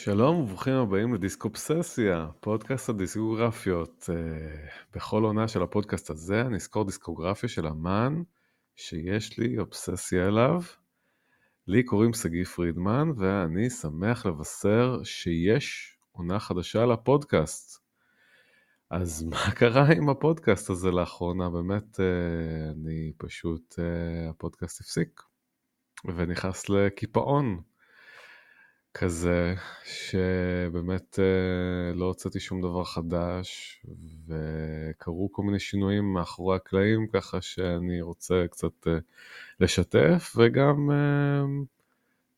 שלום וברוכים הבאים לדיסקופססיה, פודקאסט הדיסקוגרפיות. אה, בכל עונה של הפודקאסט הזה אני אזכור דיסקוגרפיה של אמן שיש לי אובססיה אליו. לי קוראים שגיא פרידמן ואני שמח לבשר שיש עונה חדשה לפודקאסט. אז מה קרה עם הפודקאסט הזה לאחרונה? באמת, אה, אני פשוט, אה, הפודקאסט הפסיק ונכנס לקיפאון. כזה, שבאמת אה, לא הוצאתי שום דבר חדש, וקרו כל מיני שינויים מאחורי הקלעים, ככה שאני רוצה קצת אה, לשתף, וגם אה,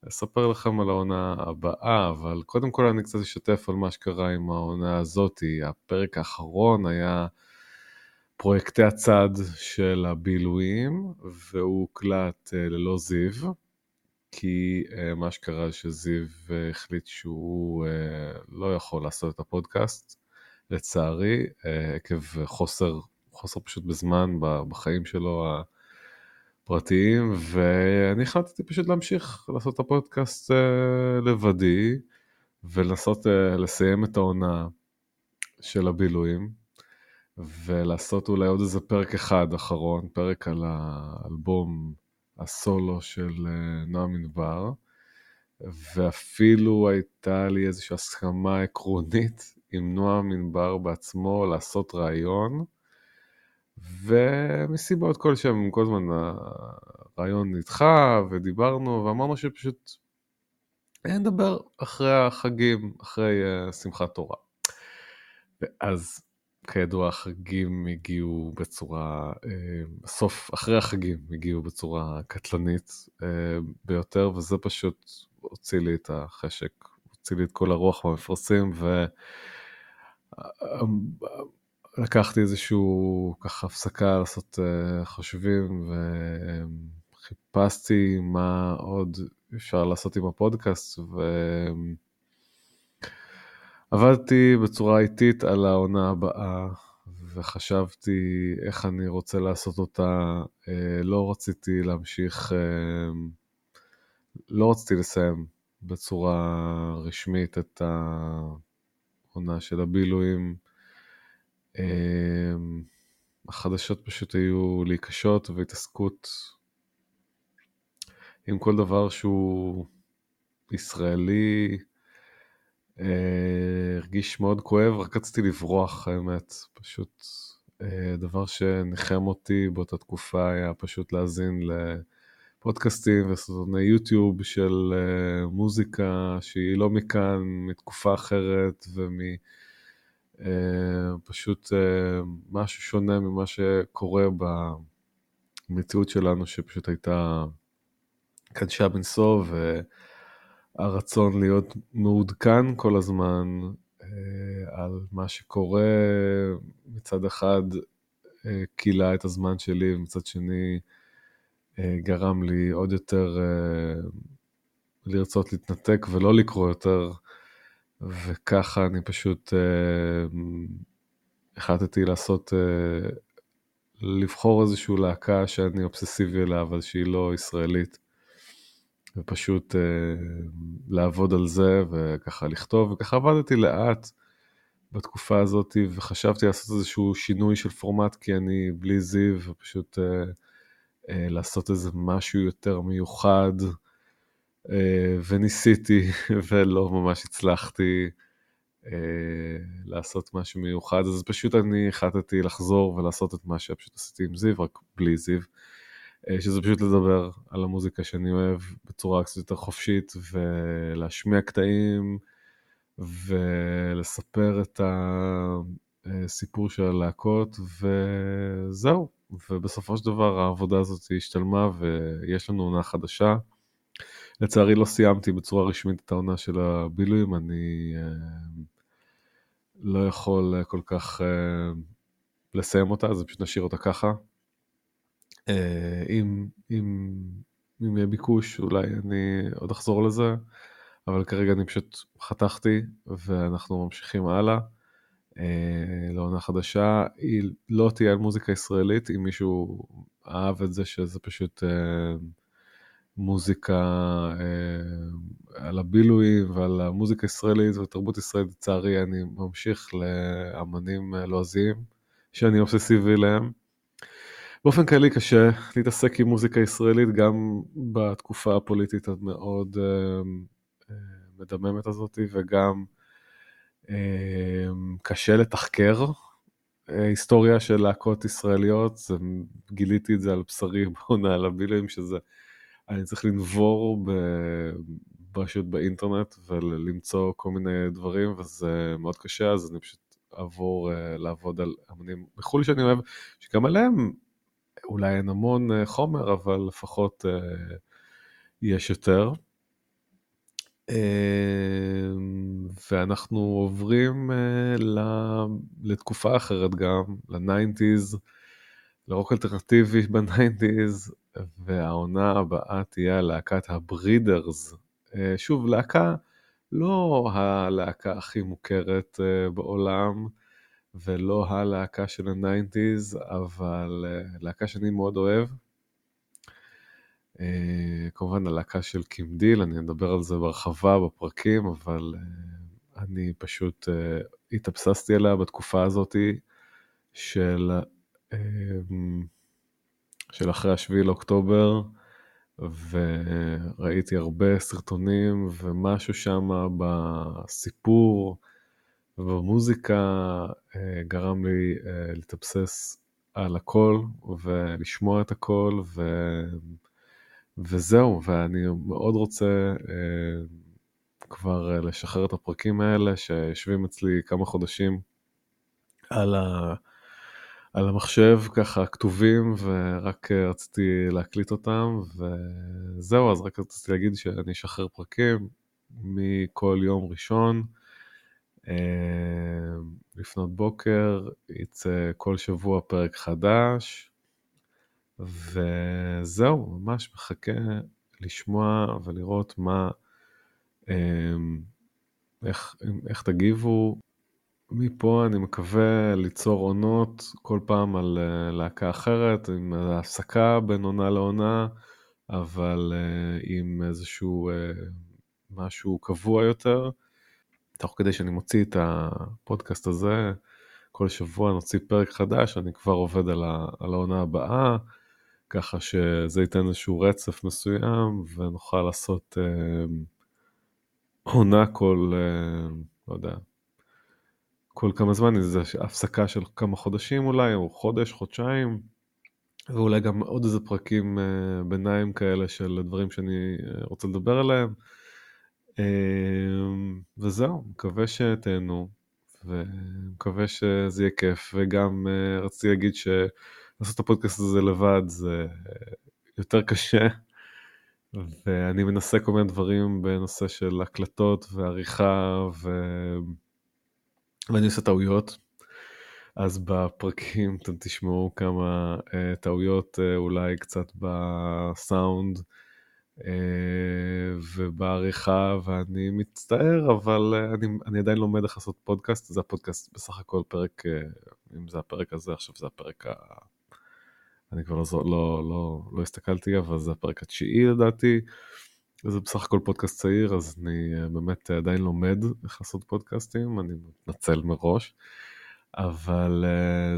אספר לכם על העונה הבאה, אבל קודם כל אני קצת אשתף על מה שקרה עם העונה הזאתי. הפרק האחרון היה פרויקטי הצד של הבילויים, והוא הוקלט ללא זיו. כי uh, מה שקרה שזיו uh, החליט שהוא uh, לא יכול לעשות את הפודקאסט, לצערי, uh, עקב חוסר, חוסר פשוט בזמן בחיים שלו הפרטיים, ואני החלטתי פשוט להמשיך לעשות את הפודקאסט uh, לבדי, ולנסות uh, לסיים את העונה של הבילויים, ולעשות אולי עוד איזה פרק אחד אחרון, פרק על האלבום הסולו של אה, נועם ענבר, ואפילו הייתה לי איזושהי הסכמה עקרונית עם נועם ענבר בעצמו לעשות רעיון, ומסיבות כלשהם, כל הזמן הרעיון נדחה, ודיברנו, ואמרנו שפשוט נדבר אחרי החגים, אחרי uh, שמחת תורה. ואז כידוע החגים הגיעו בצורה, אה, בסוף, אחרי החגים הגיעו בצורה קטלנית אה, ביותר, וזה פשוט הוציא לי את החשק, הוציא לי את כל הרוח במפרשים, ולקחתי איזשהו ככה הפסקה לעשות אה, חושבים, וחיפשתי מה עוד אפשר לעשות עם הפודקאסט, ו... עבדתי בצורה איטית על העונה הבאה, וחשבתי איך אני רוצה לעשות אותה. אה, לא רציתי להמשיך, אה, לא רציתי לסיים בצורה רשמית את העונה של הבילויים. אה, החדשות פשוט היו לי קשות והתעסקות עם כל דבר שהוא ישראלי, הרגיש מאוד כואב, רק רציתי לברוח, האמת. פשוט אה, דבר שניחם אותי באותה תקופה היה פשוט להאזין לפודקאסטים וסרטוני יוטיוב של אה, מוזיקה שהיא לא מכאן, מתקופה אחרת ומפשוט משהו שונה ממה שקורה במציאות שלנו, שפשוט הייתה קדשה מנשוא. הרצון להיות מעודכן כל הזמן אה, על מה שקורה, מצד אחד אה, כילה את הזמן שלי, ומצד שני אה, גרם לי עוד יותר לרצות להתנתק ולא לקרוא יותר, וככה אני פשוט החלטתי לעשות, לבחור איזושהי להקה שאני אובססיבי אליה, אבל שהיא לא ישראלית. ופשוט uh, לעבוד על זה וככה לכתוב, וככה עבדתי לאט בתקופה הזאת, וחשבתי לעשות איזשהו שינוי של פורמט, כי אני בלי זיו, ופשוט uh, uh, לעשות איזה משהו יותר מיוחד, uh, וניסיתי, ולא ממש הצלחתי uh, לעשות משהו מיוחד, אז פשוט אני החלטתי לחזור ולעשות את מה שפשוט עשיתי עם זיו, רק בלי זיו. אה, שזה פשוט לדבר על המוזיקה שאני אוהב בצורה קצת יותר חופשית ולהשמיע קטעים ולספר את הסיפור של הלהקות וזהו. ובסופו של דבר העבודה הזאת השתלמה ויש לנו עונה חדשה. לצערי לא סיימתי בצורה רשמית את העונה של הבילויים, אני אה, לא יכול כל כך אה, לסיים אותה, אז פשוט נשאיר אותה ככה. אה, אם, אם, אם יהיה ביקוש, אולי אני עוד אחזור לזה, אבל כרגע אני פשוט חתכתי ואנחנו ממשיכים הלאה אה, לעונה חדשה. היא לא תהיה על מוזיקה ישראלית, אם מישהו אהב את זה, שזה פשוט אה, מוזיקה, על הבילויים ועל המוזיקה הישראלית ותרבות ישראלית, לצערי אני ממשיך לאמנים לועזיים שאני אובססיבי אליהם. באופן כללי קשה להתעסק עם מוזיקה ישראלית גם בתקופה הפוליטית המאוד מדממת הזאת וגם קשה לתחקר היסטוריה של להקות ישראליות, גיליתי את זה על בשרי בעונה על הבילויים, שזה, אני צריך לנבור פשוט באינטרנט ולמצוא כל מיני דברים, וזה מאוד קשה, אז אני פשוט אעבור לעבוד על אמנים בחו"ל שאני אוהב, שגם עליהם אולי אין המון uh, חומר, אבל לפחות uh, יש יותר. אמ, ואנחנו עוברים אה, לתקופה אחרת גם, ל nineties, לרוק אלטרנטיבי ב nineties, והעונה הבאה תהיה הלהקת ה Breeders. אה, שוב, להקה, לא הלהקה הכי מוכרת אה, בעולם, ולא הלהקה של ה nineties, אבל להקה שאני מאוד אוהב. אה, כמובן הלהקה של קים דיל, אני אדבר על זה בהרחבה בפרקים, אבל אה, אני פשוט אה, התאבססתי עליה בתקופה הזאת של, של אחרי השביעי לאוקטובר, וראיתי הרבה סרטונים ומשהו שם בסיפור ובמוזיקה גרם לי להתאבסס על הכל ולשמוע את הכל ו... וזהו, ואני מאוד רוצה אה, כבר אה, לשחרר את הפרקים האלה שיושבים אצלי כמה חודשים על, ה, על המחשב, ככה כתובים, ורק אה, רציתי להקליט אותם, וזהו, אז רק רציתי להגיד שאני אשחרר פרקים מכל יום ראשון. אה, לפנות בוקר, יצא כל שבוע פרק חדש, וזהו, ממש מחכה לשמוע ולראות מה, אמ, איך, איך תגיבו. מפה אני מקווה ליצור עונות כל פעם על אה, להקה אחרת, עם הפסקה בין עונה לעונה, אבל אה, עם איזשהו אה, משהו קבוע יותר. תוך כדי שאני מוציא את הפודקאסט הזה, כל שבוע נוציא פרק חדש, אני כבר עובד על, העונה הבאה. ככה שזה ייתן איזשהו רצף מסוים ונוכל לעשות אה, עונה כל, אה, לא יודע, כל כמה זמן, איזו הפסקה של כמה חודשים אולי, או חודש, חודשיים, ואולי גם עוד איזה פרקים אה, ביניים כאלה של דברים שאני אה, רוצה לדבר עליהם. אה, וזהו, מקווה שתהנו, ומקווה שזה יהיה כיף, וגם אה, רציתי להגיד ש... לעשות את הפודקאסט הזה לבד זה יותר קשה, ואני מנסה כל מיני דברים בנושא של הקלטות ועריכה, ו... ואני עושה טעויות. אז בפרקים אתם תשמעו כמה uh, טעויות uh, אולי קצת בסאונד ובעריכה, ואני מצטער, אבל uh, אני, אני עדיין לומד איך לעשות פודקאסט, זה הפודקאסט בסך הכל פרק, uh, אם זה הפרק הזה, עכשיו זה הפרק ה... אני כבר לא, לא, לא, לא הסתכלתי, אבל זה הפרק התשיעי לדעתי. זה בסך הכל פודקאסט צעיר, אז אני אה, באמת עדיין לומד איך לעשות פודקאסטים, אני מתנצל מראש. אבל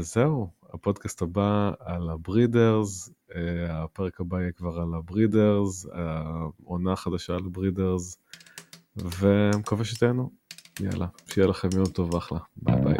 זהו, הפודקאסט הבא על הברידרס, uh, הפרק הבא יהיה כבר על הברידרס, העונה חדשה על הברידרס, ומקווה שתהנו. יאללה, שיהיה לכם יום טוב ואחלה. ביי ביי.